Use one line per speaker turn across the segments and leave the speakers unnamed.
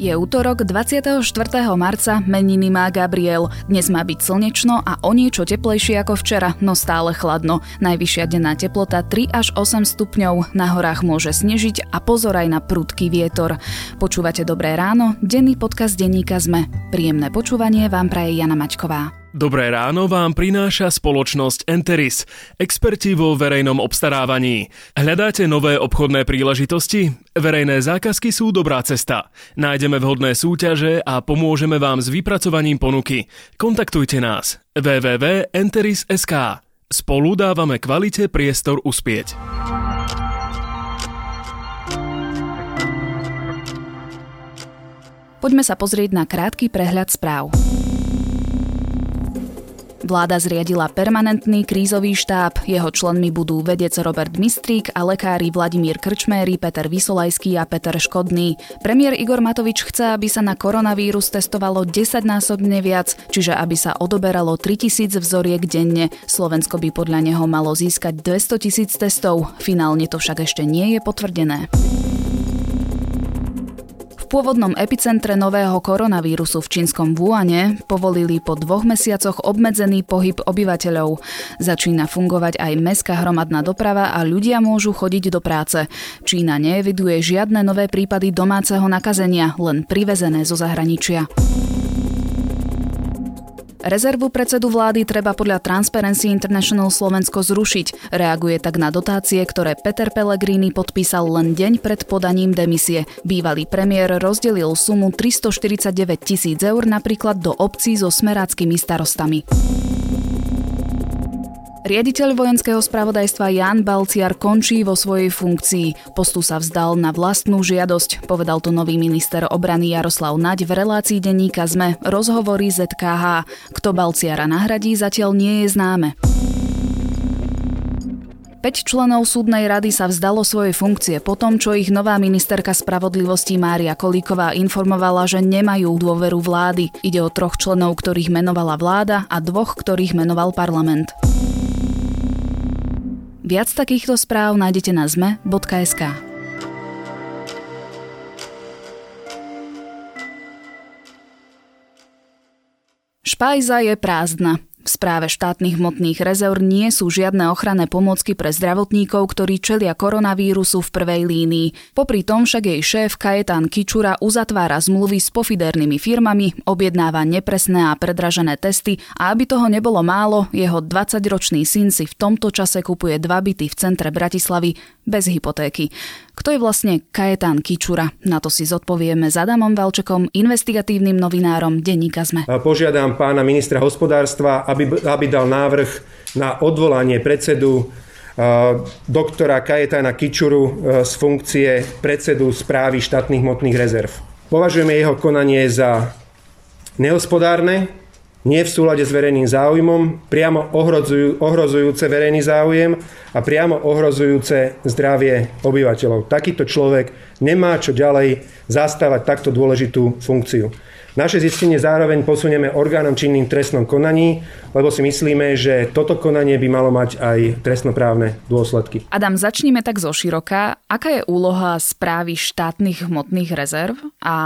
Je útorok 24. marca, meniny má Gabriel. Dnes má byť slnečno a o niečo teplejšie ako včera, no stále chladno. Najvyššia denná teplota 3 až 8 stupňov, na horách môže snežiť a pozor aj na prudký vietor. Počúvate Dobré ráno, denný podcast denníka ZME. Príjemné počúvanie vám praje Jana Maťková.
Dobré ráno vám prináša spoločnosť Enteris, experti vo verejnom obstarávaní. Hľadáte nové obchodné príležitosti? Verejné zákazky sú dobrá cesta. Nájdeme vhodné súťaže a pomôžeme vám s vypracovaním ponuky. Kontaktujte nás www.enteris.sk. Spolu dávame kvalite priestor uspieť.
Poďme sa pozrieť na krátky prehľad správ. Vláda zriadila permanentný krízový štáb. Jeho členmi budú vedec Robert Mistrík a lekári Vladimír Krčméry, Peter Vysolajský a Peter Škodný. Premiér Igor Matovič chce, aby sa na koronavírus testovalo 10-násobne viac, čiže aby sa odoberalo 3000 vzoriek denne. Slovensko by podľa neho malo získať 200 tisíc testov. Finálne to však ešte nie je potvrdené pôvodnom epicentre nového koronavírusu v čínskom Wuhane povolili po dvoch mesiacoch obmedzený pohyb obyvateľov. Začína fungovať aj mestská hromadná doprava a ľudia môžu chodiť do práce. Čína neeviduje žiadne nové prípady domáceho nakazenia, len privezené zo zahraničia. Rezervu predsedu vlády treba podľa Transparency International Slovensko zrušiť. Reaguje tak na dotácie, ktoré Peter Pellegrini podpísal len deň pred podaním demisie. Bývalý premiér rozdelil sumu 349 tisíc eur napríklad do obcí so smeráckými starostami. Riaditeľ vojenského spravodajstva Jan Balciar končí vo svojej funkcii. Postu sa vzdal na vlastnú žiadosť, povedal to nový minister obrany Jaroslav Naď v relácii denníka ZME rozhovory ZKH. Kto Balciara nahradí, zatiaľ nie je známe. 5 členov súdnej rady sa vzdalo svojej funkcie po tom, čo ich nová ministerka spravodlivosti Mária Kolíková informovala, že nemajú dôveru vlády. Ide o troch členov, ktorých menovala vláda a dvoch, ktorých menoval parlament. Viac takýchto správ nájdete na zme.sk. Špajza je prázdna. V správe štátnych hmotných rezerv nie sú žiadne ochranné pomôcky pre zdravotníkov, ktorí čelia koronavírusu v prvej línii. Popri tom však jej šéf Kajetán Kičura uzatvára zmluvy s pofidernými firmami, objednáva nepresné a predražené testy a aby toho nebolo málo, jeho 20-ročný syn si v tomto čase kupuje dva byty v centre Bratislavy bez hypotéky. Kto je vlastne Kajetán Kičura? Na to si zodpovieme s Adamom Valčekom, investigatívnym novinárom denníka ZME.
Požiadam pána ministra hospodárstva, aby, aby dal návrh na odvolanie predsedu doktora Kajetána Kičuru z funkcie predsedu správy štátnych hmotných rezerv. Považujeme jeho konanie za nehospodárne, nie v súlade s verejným záujmom, priamo ohrozujú, ohrozujúce verejný záujem a priamo ohrozujúce zdravie obyvateľov. Takýto človek nemá čo ďalej zastávať takto dôležitú funkciu. Naše zistenie zároveň posunieme orgánom činným trestnom konaní, lebo si myslíme, že toto konanie by malo mať aj trestnoprávne dôsledky.
Adam, začníme tak zo široka. Aká je úloha správy štátnych hmotných rezerv a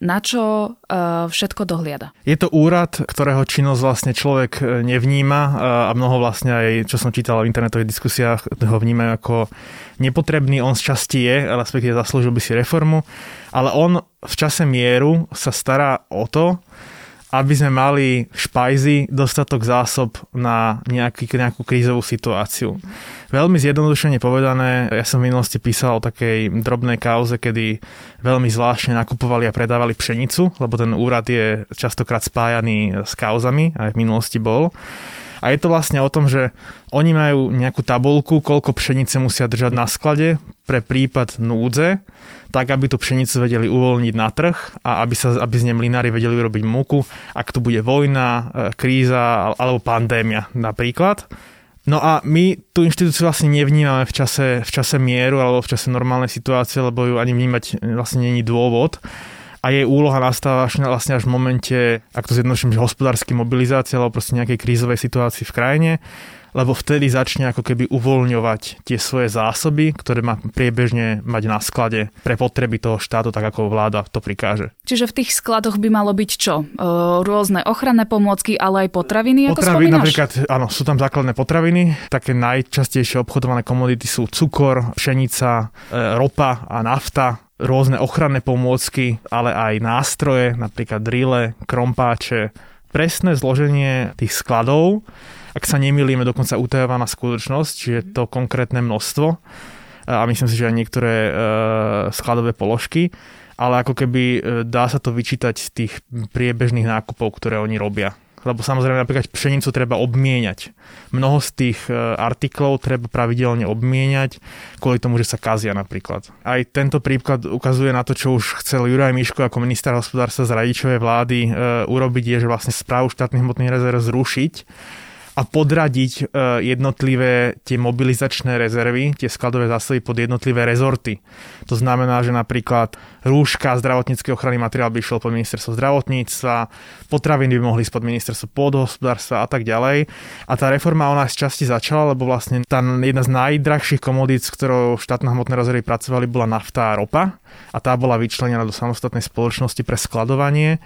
na čo e, všetko dohliada?
Je to úrad, ktorého činnosť vlastne človek e, nevníma e, a mnoho vlastne aj, čo som čítal v internetových diskusiách, ho vnímajú ako nepotrebný. On z časti je, respektíve zaslúžil by si reformu, ale on v čase mieru sa stará o to, aby sme mali v dostatok zásob na nejaký, nejakú krízovú situáciu. Veľmi zjednodušene povedané, ja som v minulosti písal o takej drobnej kauze, kedy veľmi zvláštne nakupovali a predávali pšenicu, lebo ten úrad je častokrát spájaný s kauzami, aj v minulosti bol. A je to vlastne o tom, že oni majú nejakú tabulku, koľko pšenice musia držať na sklade pre prípad núdze, tak aby tú pšenicu vedeli uvoľniť na trh a aby, sa, aby z nej mlinári vedeli urobiť múku, ak tu bude vojna, e, kríza alebo pandémia napríklad. No a my tú inštitúciu vlastne nevnímame v čase, v čase mieru alebo v čase normálnej situácie, lebo ju ani vnímať vlastne není dôvod a jej úloha nastáva vlastne až v momente, ak to zjednoduším, že hospodárskej mobilizácie alebo proste nejakej krízovej situácii v krajine lebo vtedy začne ako keby uvoľňovať tie svoje zásoby, ktoré má priebežne mať na sklade pre potreby toho štátu, tak ako vláda to prikáže.
Čiže v tých skladoch by malo byť čo? Rôzne ochranné pomôcky, ale aj potraviny, ako
potraviny,
spomínaš?
napríklad, áno, sú tam základné potraviny. Také najčastejšie obchodované komodity sú cukor, pšenica, e, ropa a nafta rôzne ochranné pomôcky, ale aj nástroje, napríklad drille, krompáče, presné zloženie tých skladov. Ak sa nemýlime, dokonca utajovaná skutočnosť, čiže to konkrétne množstvo. A myslím si, že aj niektoré e, skladové položky, ale ako keby e, dá sa to vyčítať z tých priebežných nákupov, ktoré oni robia. Lebo samozrejme napríklad pšenicu treba obmieniať. Mnoho z tých e, artiklov treba pravidelne obmieniať kvôli tomu, že sa kazia napríklad. Aj tento príklad ukazuje na to, čo už chcel Juraj Miško ako minister hospodárstva z radičovej vlády e, urobiť, je, že vlastne správu štátnych hmotných rezerv zrušiť a podradiť e, jednotlivé tie mobilizačné rezervy, tie skladové zásoby pod jednotlivé rezorty. To znamená, že napríklad rúška, zdravotnícky ochranný materiál by išiel pod ministerstvo zdravotníctva, potraviny by mohli ísť pod ministerstvo pôdohospodárstva a tak ďalej. A tá reforma ona z časti začala, lebo vlastne tá jedna z najdrahších komodít, s ktorou štátne hmotné rezervy pracovali, bola nafta a ropa a tá bola vyčlenená do samostatnej spoločnosti pre skladovanie. E,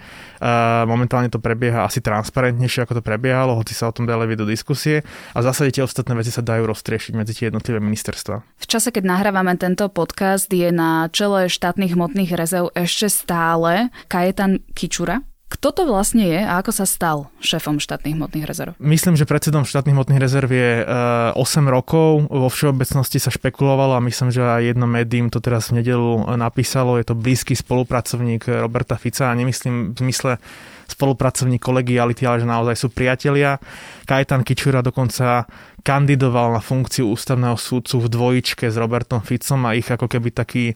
momentálne to prebieha asi transparentnejšie, ako to prebiehalo, hoci sa o tom dali do diskusie a v zásade tie ostatné veci sa dajú roztriešiť medzi tie jednotlivé ministerstva.
V čase, keď nahrávame tento podcast, je na čele štátnych hmotných rezerv ešte stále Kajetan Kičura. Kto to vlastne je a ako sa stal šéfom štátnych hmotných rezerv?
Myslím, že predsedom štátnych hmotných rezerv je 8 e, rokov. Vo všeobecnosti sa špekulovalo a myslím, že aj jedno médium to teraz v nedelu napísalo. Je to blízky spolupracovník Roberta Fica a nemyslím v zmysle spolupracovník kolegiality, ale že naozaj sú priatelia. Kajetan Kičura dokonca kandidoval na funkciu ústavného súdcu v dvojičke s Robertom Ficom a ich ako keby taký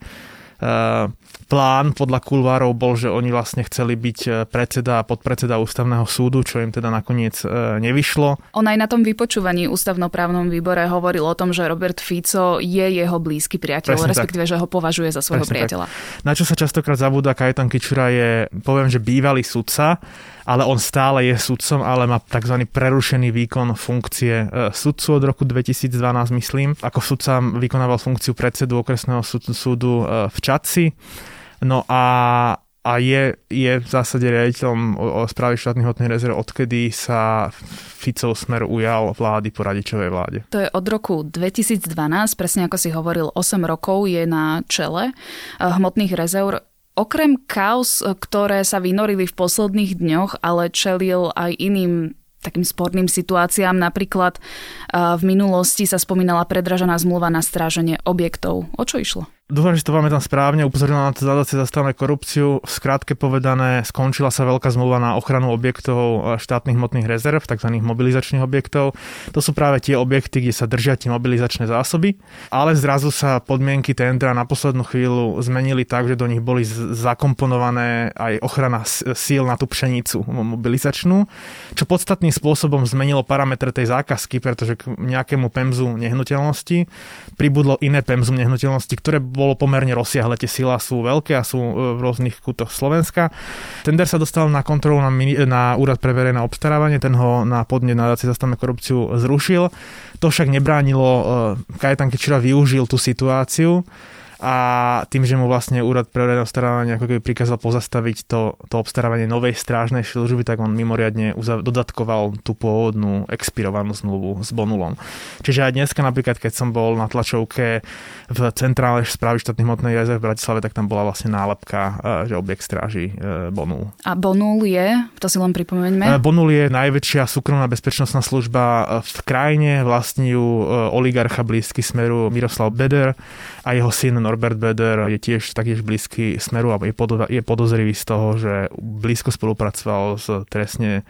plán podľa kulvárov bol, že oni vlastne chceli byť e, predseda a podpredseda ústavného súdu, čo im teda nakoniec e, nevyšlo.
On aj na tom vypočúvaní ústavnoprávnom výbore hovoril o tom, že Robert Fico je jeho blízky priateľ, Presne respektíve, tak. že ho považuje za svojho Presne priateľa.
Tak. Na čo sa častokrát zabúda Kajetan Kičura je, poviem, že bývalý sudca, ale on stále je sudcom, ale má tzv. prerušený výkon funkcie e, sudcu od roku 2012, myslím. Ako sudca vykonával funkciu predsedu okresného súdu v Čaci No a a je, je v zásade riaditeľom o, o správy štátnych hmotných rezerv, odkedy sa Ficov smer ujal vlády po radičovej vláde.
To je od roku 2012, presne ako si hovoril, 8 rokov je na čele eh, hmotných rezerv. Okrem kaos, ktoré sa vynorili v posledných dňoch, ale čelil aj iným takým sporným situáciám. Napríklad eh, v minulosti sa spomínala predražená zmluva na stráženie objektov. O čo išlo?
Dúfam, že to máme tam správne. Upozornila na to zadácie zastavné korupciu. V skrátke povedané, skončila sa veľká zmluva na ochranu objektov štátnych hmotných rezerv, tzv. mobilizačných objektov. To sú práve tie objekty, kde sa držia tie mobilizačné zásoby, ale zrazu sa podmienky tendra na poslednú chvíľu zmenili tak, že do nich boli zakomponované aj ochrana síl na tú pšenicu mobilizačnú, čo podstatným spôsobom zmenilo parametre tej zákazky, pretože k nejakému pemzu nehnuteľnosti pribudlo iné pemzu nehnuteľnosti, ktoré bolo pomerne rozsiahle, tie sila sú veľké a sú e, v rôznych kútoch Slovenska. Tender sa dostal na kontrolu na, na Úrad pre verejné obstarávanie, ten ho na podne nadácie zastavme korupciu zrušil. To však nebránilo, e, Kajetan Kečera využil tú situáciu a tým, že mu vlastne úrad pre verejné obstarávanie ako keby prikázal pozastaviť to, to obstarávanie novej strážnej služby, tak on mimoriadne uzav- dodatkoval tú pôvodnú expirovanú zmluvu s Bonulom. Čiže aj dneska napríklad, keď som bol na tlačovke v centrálnej správy štátnych hmotnej rezerv v Bratislave, tak tam bola vlastne nálepka, e, že objekt stráži e, Bonul.
A Bonul je, to si len pripomeňme?
E, Bonul je najväčšia súkromná bezpečnostná služba v krajine, vlastní ju oligarcha blízky smeru Miroslav Beder a jeho syn Norbert Beder je tiež taktiež blízky Smeru a je, podo, je podozrivý z toho, že blízko spolupracoval s trestne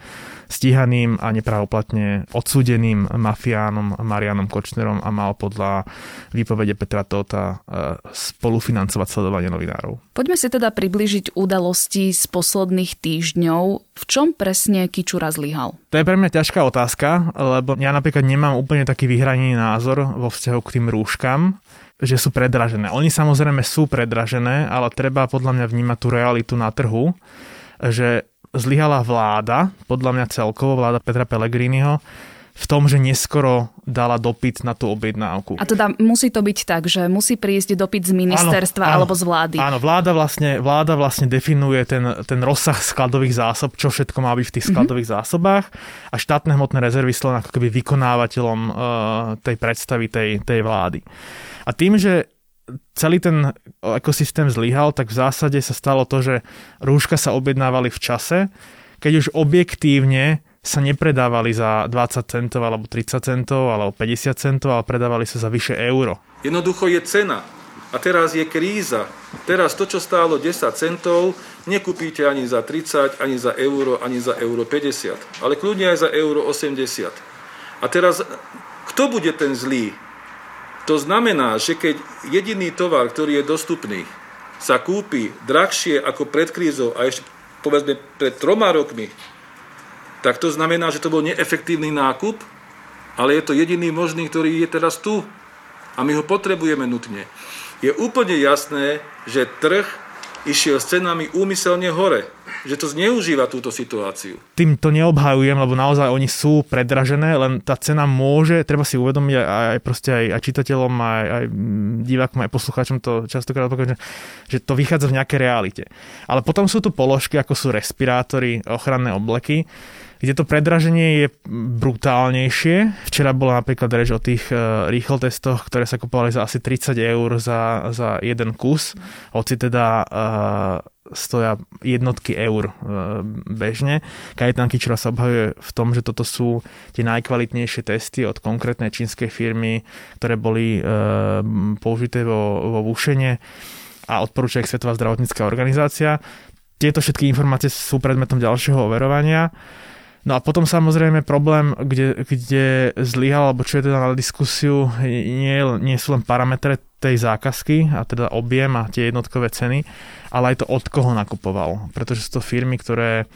stíhaným a nepravoplatne odsúdeným mafiánom Marianom Kočnerom a mal podľa výpovede Petra Tota spolufinancovať sledovanie novinárov.
Poďme si teda približiť udalosti z posledných týždňov. V čom presne Kičura zlyhal?
To je pre mňa ťažká otázka, lebo ja napríklad nemám úplne taký vyhranený názor vo vzťahu k tým rúškam že sú predražené. Oni samozrejme sú predražené, ale treba podľa mňa vnímať tú realitu na trhu, že zlyhala vláda, podľa mňa celkovo vláda Petra Pellegriniho, v tom, že neskoro dala dopyt na tú objednávku.
A teda musí to byť tak, že musí prísť dopyt z ministerstva áno, alebo z vlády.
Áno, vláda vlastne, vláda vlastne definuje ten, ten rozsah skladových zásob, čo všetko má byť v tých mhm. skladových mm-hmm. zásobách a štátne hmotné rezervy sú len ako keby vykonávateľom uh, tej predstavy tej, tej vlády. A tým, že celý ten ekosystém zlyhal, tak v zásade sa stalo to, že rúška sa objednávali v čase, keď už objektívne sa nepredávali za 20 centov alebo 30 centov alebo 50 centov, ale predávali sa za vyše euro.
Jednoducho je cena. A teraz je kríza. Teraz to, čo stálo 10 centov, nekúpíte ani za 30, ani za euro, ani za euro 50. Ale kľudne aj za euro 80. A teraz, kto bude ten zlý? To znamená, že keď jediný tovar, ktorý je dostupný, sa kúpi drahšie ako pred krízou a ešte povedzme pred troma rokmi, tak to znamená, že to bol neefektívny nákup, ale je to jediný možný, ktorý je teraz tu a my ho potrebujeme nutne. Je úplne jasné, že trh išiel s cenami úmyselne hore. Že to zneužíva túto situáciu.
Tým to neobhajujem, lebo naozaj oni sú predražené, len tá cena môže, treba si uvedomiť aj, aj, proste aj, aj čitateľom, aj, aj divákom, aj poslucháčom to častokrát že, že to vychádza v nejakej realite. Ale potom sú tu položky, ako sú respirátory, ochranné obleky, kde to predraženie je brutálnejšie. Včera bola napríklad reč o tých uh, rýchlo testoch, ktoré sa kupovali za asi 30 eur za, za jeden kus, hoci teda uh, stoja jednotky eur uh, bežne. Kajetan Kičura sa obhajuje v tom, že toto sú tie najkvalitnejšie testy od konkrétnej čínskej firmy, ktoré boli uh, použité vo, vo Vušene a odporúča ich Svetová zdravotnícká organizácia. Tieto všetky informácie sú predmetom ďalšieho overovania. No a potom samozrejme problém, kde, kde zlyhal, alebo čo je teda na diskusiu, nie, nie sú len parametre tej zákazky, a teda objem a tie jednotkové ceny, ale aj to od koho nakupoval. Pretože sú to firmy, ktoré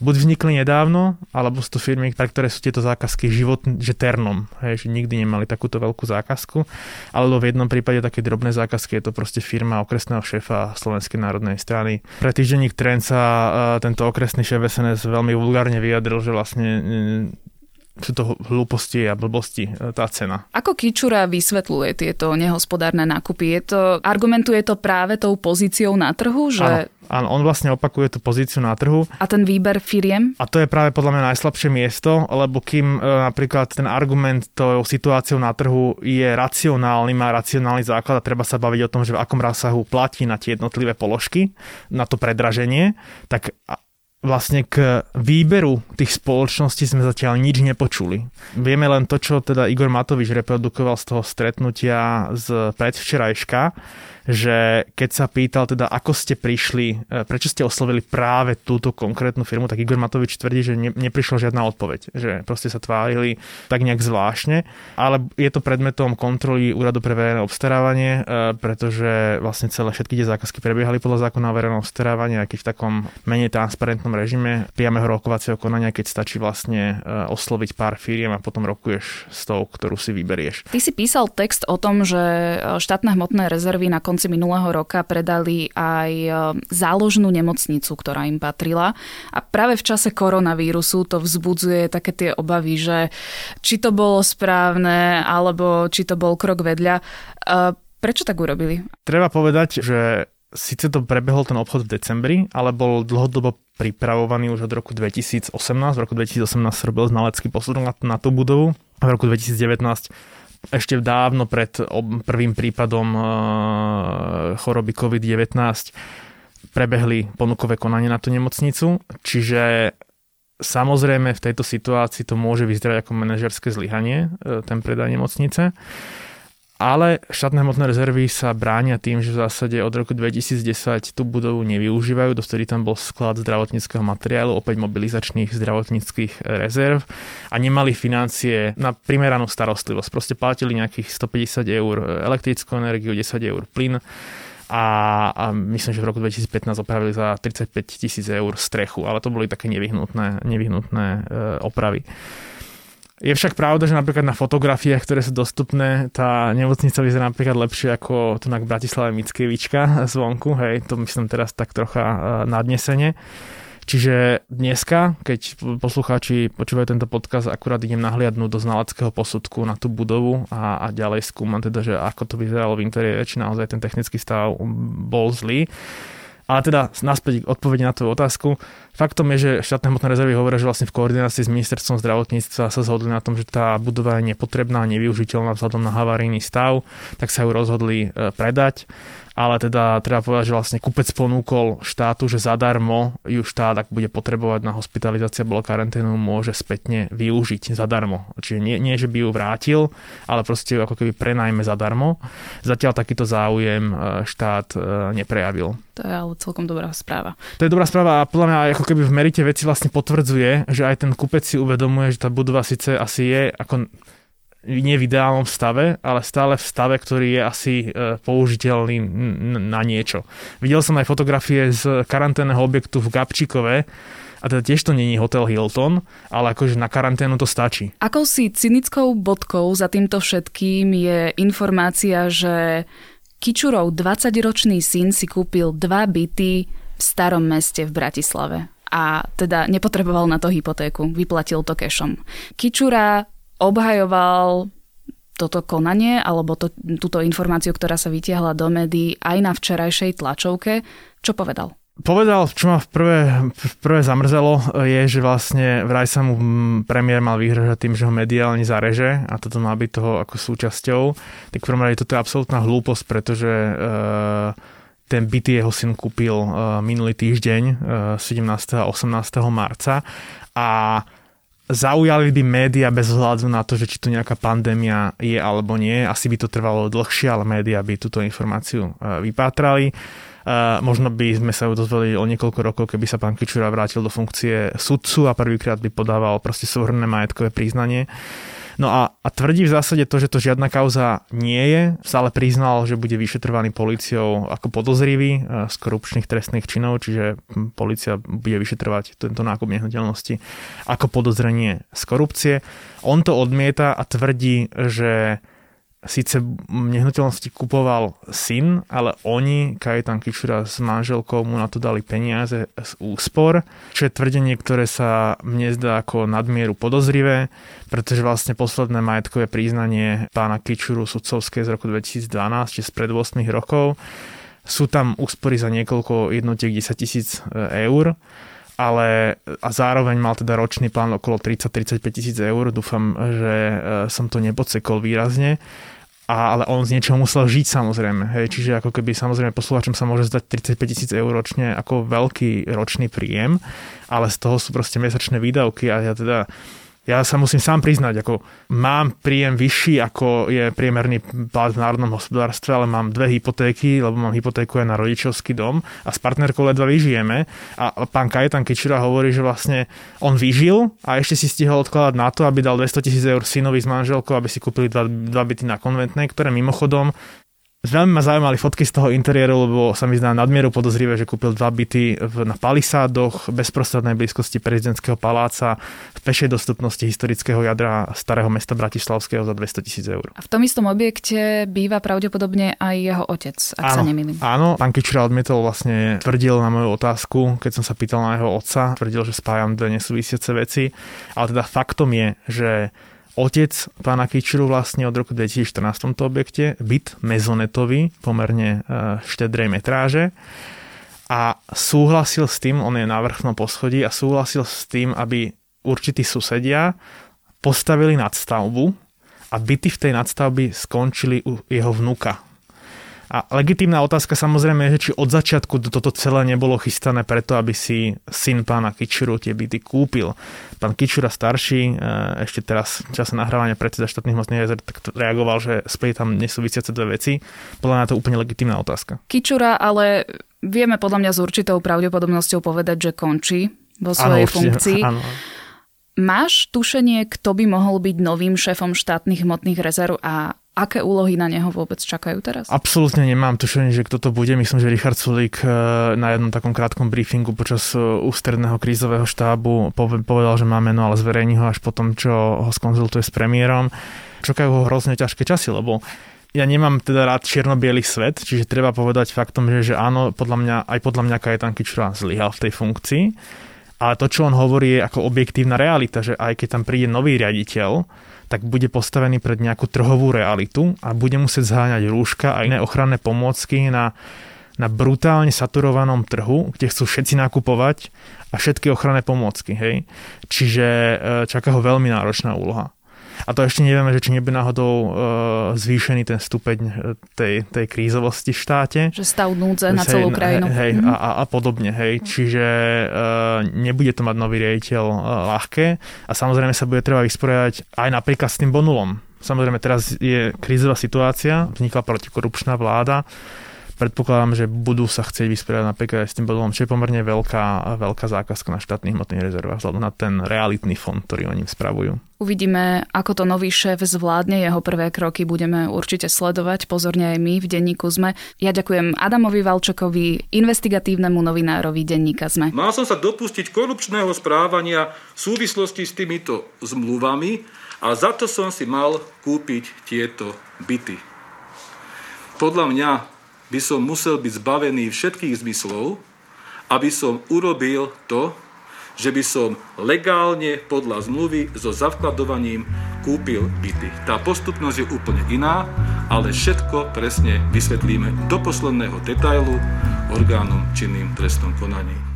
buď vznikli nedávno, alebo sú to firmy, pre ktoré sú tieto zákazky život, že ternom, hej, že nikdy nemali takúto veľkú zákazku, alebo v jednom prípade také drobné zákazky je to proste firma okresného šéfa Slovenskej národnej strany. Pre týždenník Trend sa uh, tento okresný šéf SNS veľmi vulgárne vyjadril, že vlastne sú to hlúposti a blbosti, e, tá cena.
Ako Kičura vysvetľuje tieto nehospodárne nákupy? Je to, argumentuje to práve tou pozíciou na trhu? Že...
Áno. Áno, on vlastne opakuje tú pozíciu na trhu.
A ten výber firiem?
A to je práve podľa mňa najslabšie miesto, lebo kým e, napríklad ten argument tou situáciou na trhu je racionálny, má racionálny základ a treba sa baviť o tom, že v akom rasahu platí na tie jednotlivé položky, na to predraženie, tak vlastne k výberu tých spoločností sme zatiaľ nič nepočuli. Vieme len to, čo teda Igor Matovič reprodukoval z toho stretnutia z predvčerajška, že keď sa pýtal teda, ako ste prišli, e, prečo ste oslovili práve túto konkrétnu firmu, tak Igor Matovič tvrdí, že ne, neprišla žiadna odpoveď, že proste sa tvárili tak nejak zvláštne, ale je to predmetom kontroly Úradu pre verejné obstarávanie, e, pretože vlastne celé všetky tie zákazky prebiehali podľa zákona o verejnom obstarávaní, keď v takom menej transparentnom režime priameho rokovacieho konania, keď stačí vlastne e, osloviť pár firiem a potom rokuješ s tou, ktorú si vyberieš.
Ty si písal text o tom, že štátne hmotné rezervy na konci minulého roka predali aj e, záložnú nemocnicu, ktorá im patrila. A práve v čase koronavírusu to vzbudzuje také tie obavy, že či to bolo správne, alebo či to bol krok vedľa. E, prečo tak urobili?
Treba povedať, že síce to prebehol ten obchod v decembri, ale bol dlhodobo pripravovaný už od roku 2018. V roku 2018 sa robil znalecký posudok na, na tú budovu. V roku 2019 ešte dávno pred prvým prípadom e, choroby COVID-19 prebehli ponukové konanie na tú nemocnicu, čiže samozrejme v tejto situácii to môže vyzerať ako manažerské zlyhanie, e, ten predaj nemocnice. Ale štátne hmotné rezervy sa bránia tým, že v zásade od roku 2010 tú budovu nevyužívajú, dostali tam bol sklad zdravotníckého materiálu, opäť mobilizačných zdravotníckých rezerv a nemali financie na primeranú starostlivosť. Proste platili nejakých 150 eur elektrickú energiu, 10 eur plyn a, a myslím, že v roku 2015 opravili za 35 tisíc eur strechu, ale to boli také nevyhnutné, nevyhnutné e, opravy. Je však pravda, že napríklad na fotografiách, ktoré sú dostupné, tá nemocnica vyzerá napríklad lepšie ako tu na Bratislave Mickevička zvonku, hej, to myslím teraz tak trocha uh, nadnesene. Čiže dneska, keď poslucháči počúvajú tento podcast, akurát idem nahliadnúť do znaleckého posudku na tú budovu a, a ďalej skúmam teda, že ako to vyzeralo v interiéri, či naozaj ten technický stav bol zlý. Ale teda naspäť odpovede na tú otázku. Faktom je, že štátne hmotné rezervy hovoria, že vlastne v koordinácii s ministerstvom zdravotníctva sa zhodli na tom, že tá budova je nepotrebná nevyužiteľná vzhľadom na havarijný stav, tak sa ju rozhodli e, predať ale teda treba povedať, že vlastne kupec ponúkol štátu, že zadarmo ju štát, ak bude potrebovať na hospitalizáciu alebo karanténu, môže spätne využiť zadarmo. Čiže nie, nie, že by ju vrátil, ale proste ju ako keby prenajme zadarmo. Zatiaľ takýto záujem e, štát e, neprejavil.
To je ale celkom dobrá správa.
To je dobrá správa a podľa mňa ako keby v merite veci vlastne potvrdzuje, že aj ten kupec si uvedomuje, že tá budova síce asi je ako nie v ideálnom stave, ale stále v stave, ktorý je asi e, použiteľný na niečo. Videl som aj fotografie z karanténneho objektu v Gabčíkove, a teda tiež to není hotel Hilton, ale akože na karanténu to stačí.
Akou si cynickou bodkou za týmto všetkým je informácia, že Kičurov 20-ročný syn si kúpil dva byty v starom meste v Bratislave a teda nepotreboval na to hypotéku, vyplatil to kešom. Kičura obhajoval toto konanie alebo to, túto informáciu, ktorá sa vytiahla do médií aj na včerajšej tlačovke. Čo povedal?
Povedal, čo ma v prvé, v prvé zamrzelo, je, že vlastne vraj sa mu premiér mal vyhražať tým, že ho mediálne zareže a toto má byť toho ako súčasťou. Tak v prvom rade toto je absolútna hlúposť, pretože uh, ten byt jeho syn kúpil uh, minulý týždeň, uh, 17. a 18. marca a zaujali by média bez hľadu na to, že či tu nejaká pandémia je alebo nie. Asi by to trvalo dlhšie, ale média by túto informáciu e, vypátrali. Uh, možno by sme sa ju dozvedeli o niekoľko rokov, keby sa pán Kičura vrátil do funkcie sudcu a prvýkrát by podával proste súhrné majetkové príznanie. No a, a tvrdí v zásade to, že to žiadna kauza nie je. Stále priznal, že bude vyšetrovaný policiou ako podozrivý e, z korupčných trestných činov, čiže policia bude vyšetrovať tento nákup nehnuteľnosti ako podozrenie z korupcie. On to odmieta a tvrdí, že síce nehnuteľnosti kupoval syn, ale oni, Kajetan Kičura s manželkou mu na to dali peniaze z úspor, čo je tvrdenie, ktoré sa mne zdá ako nadmieru podozrivé, pretože vlastne posledné majetkové príznanie pána Kičuru sudcovské z roku 2012, či spred 8 rokov, sú tam úspory za niekoľko jednotiek 10 tisíc e, eur ale a zároveň mal teda ročný plán okolo 30-35 tisíc eur. Dúfam, že e, som to nepodsekol výrazne. A, ale on z niečoho musel žiť samozrejme. Hej. Čiže ako keby samozrejme posluchačom sa môže zdať 35 tisíc eur ročne ako veľký ročný príjem, ale z toho sú proste mesačné výdavky a ja teda ja sa musím sám priznať, ako mám príjem vyšší, ako je priemerný plat v národnom hospodárstve, ale mám dve hypotéky, lebo mám hypotéku aj na rodičovský dom a s partnerkou ledva vyžijeme. A pán Kajetan Kičura hovorí, že vlastne on vyžil a ešte si stihol odkladať na to, aby dal 200 tisíc eur synovi s manželkou, aby si kúpili dva, dva byty na konventnej, ktoré mimochodom Veľmi ma zaujímali fotky z toho interiéru, lebo sa mi zdá nadmieru podozrivé, že kúpil dva byty v, na palisádoch, bezprostrednej blízkosti prezidentského paláca, v pešej dostupnosti historického jadra starého mesta Bratislavského za 200 tisíc eur.
A v tom istom objekte býva pravdepodobne aj jeho otec, ak áno, sa nemýlim.
Áno, pán Kičura odmietol vlastne, tvrdil na moju otázku, keď som sa pýtal na jeho otca, tvrdil, že spájam dve nesúvisiace veci, ale teda faktom je, že otec pána Kičuru vlastne od roku 2014 v tomto objekte, byt mezonetový, pomerne e, štedrej metráže. A súhlasil s tým, on je na vrchnom poschodí a súhlasil s tým, aby určití susedia postavili nadstavbu a byty v tej nadstavby skončili u jeho vnuka, a legitímna otázka samozrejme je, že či od začiatku toto celé nebolo chystané preto, aby si syn pána Kičuru tie byty kúpil. Pán Kičura starší, e, ešte teraz v čase nahrávania predseda štátnych mocných jazer, tak reagoval, že sprie tam nesúvisiace dve veci. Podľa mňa to úplne legitímna otázka.
Kičura, ale vieme podľa mňa s určitou pravdepodobnosťou povedať, že končí vo svojej ano, funkcii. Áno. Máš tušenie, kto by mohol byť novým šéfom štátnych hmotných rezerv a aké úlohy na neho vôbec čakajú teraz?
Absolútne nemám tušenie, že kto to bude. Myslím, že Richard Sulík eh, na jednom takom krátkom briefingu počas eh, ústredného krízového štábu povedal, že má meno, ale zverejní ho až potom, čo ho skonzultuje s premiérom. Čakajú ho hrozne ťažké časy, lebo ja nemám teda rád čierno svet, čiže treba povedať faktom, že, že áno, podľa mňa, aj podľa mňa Kajetan Kičura zlyhal v tej funkcii Ale to, čo on hovorí, je ako objektívna realita, že aj keď tam príde nový riaditeľ, tak bude postavený pred nejakú trhovú realitu a bude musieť zháňať rúška a iné ochranné pomôcky na, na brutálne saturovanom trhu, kde chcú všetci nakupovať a všetky ochranné pomôcky. Hej? Čiže e, čaká ho veľmi náročná úloha. A to ešte nevieme, že či nebude náhodou uh, zvýšený ten stupeň e, tej, tej krízovosti v štáte.
Že stav núdze na celú krajinu.
Hej, mm-hmm. a, a, a podobne. Hej. Čiže uh, nebude to mať nový riaditeľ uh, ľahké a samozrejme sa bude treba vysporiadať aj napríklad s tým bonulom. Samozrejme teraz je krízová situácia, vznikla protikorupčná vláda, predpokladám, že budú sa chcieť vysporiadať napríklad aj s tým bodom, čo je pomerne veľká, veľká zákazka na štátnych hmotných rezervách, vzhľadom na ten realitný fond, ktorý oni spravujú.
Uvidíme, ako to nový šéf zvládne. Jeho prvé kroky budeme určite sledovať, pozorne aj my v denníku ZME. Ja ďakujem Adamovi Valčakovi, investigatívnemu novinárovi denníka ZME.
Mal som sa dopustiť korupčného správania v súvislosti s týmito zmluvami a za to som si mal kúpiť tieto byty. Podľa mňa by som musel byť zbavený všetkých zmyslov, aby som urobil to, že by som legálne podľa zmluvy so zavkladovaním kúpil byty. Tá postupnosť je úplne iná, ale všetko presne vysvetlíme do posledného detailu orgánom činným trestnom konaní.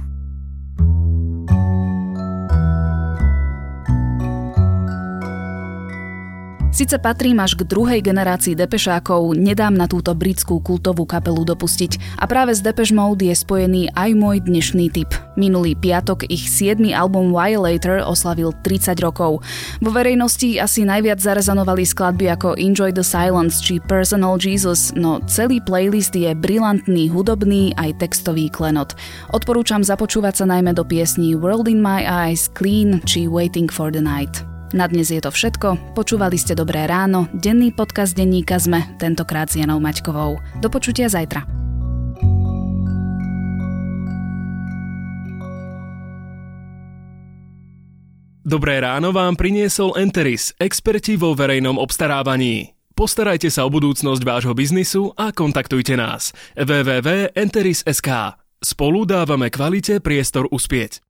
Sice patrím až k druhej generácii depešákov, nedám na túto britskú kultovú kapelu dopustiť. A práve s Depeche Mode je spojený aj môj dnešný tip. Minulý piatok ich 7. album Violator oslavil 30 rokov. Vo verejnosti asi najviac zarezanovali skladby ako Enjoy the Silence či Personal Jesus, no celý playlist je brilantný hudobný aj textový klenot. Odporúčam započúvať sa najmä do piesní World in My Eyes, Clean či Waiting for the Night. Na dnes je to všetko. Počúvali ste Dobré ráno, denný podcast denníka ZME, tentokrát s Janou Maťkovou. Do počutia zajtra.
Dobré ráno vám priniesol Enteris, experti vo verejnom obstarávaní. Postarajte sa o budúcnosť vášho biznisu a kontaktujte nás. www.enteris.sk Spolu dávame kvalite priestor uspieť.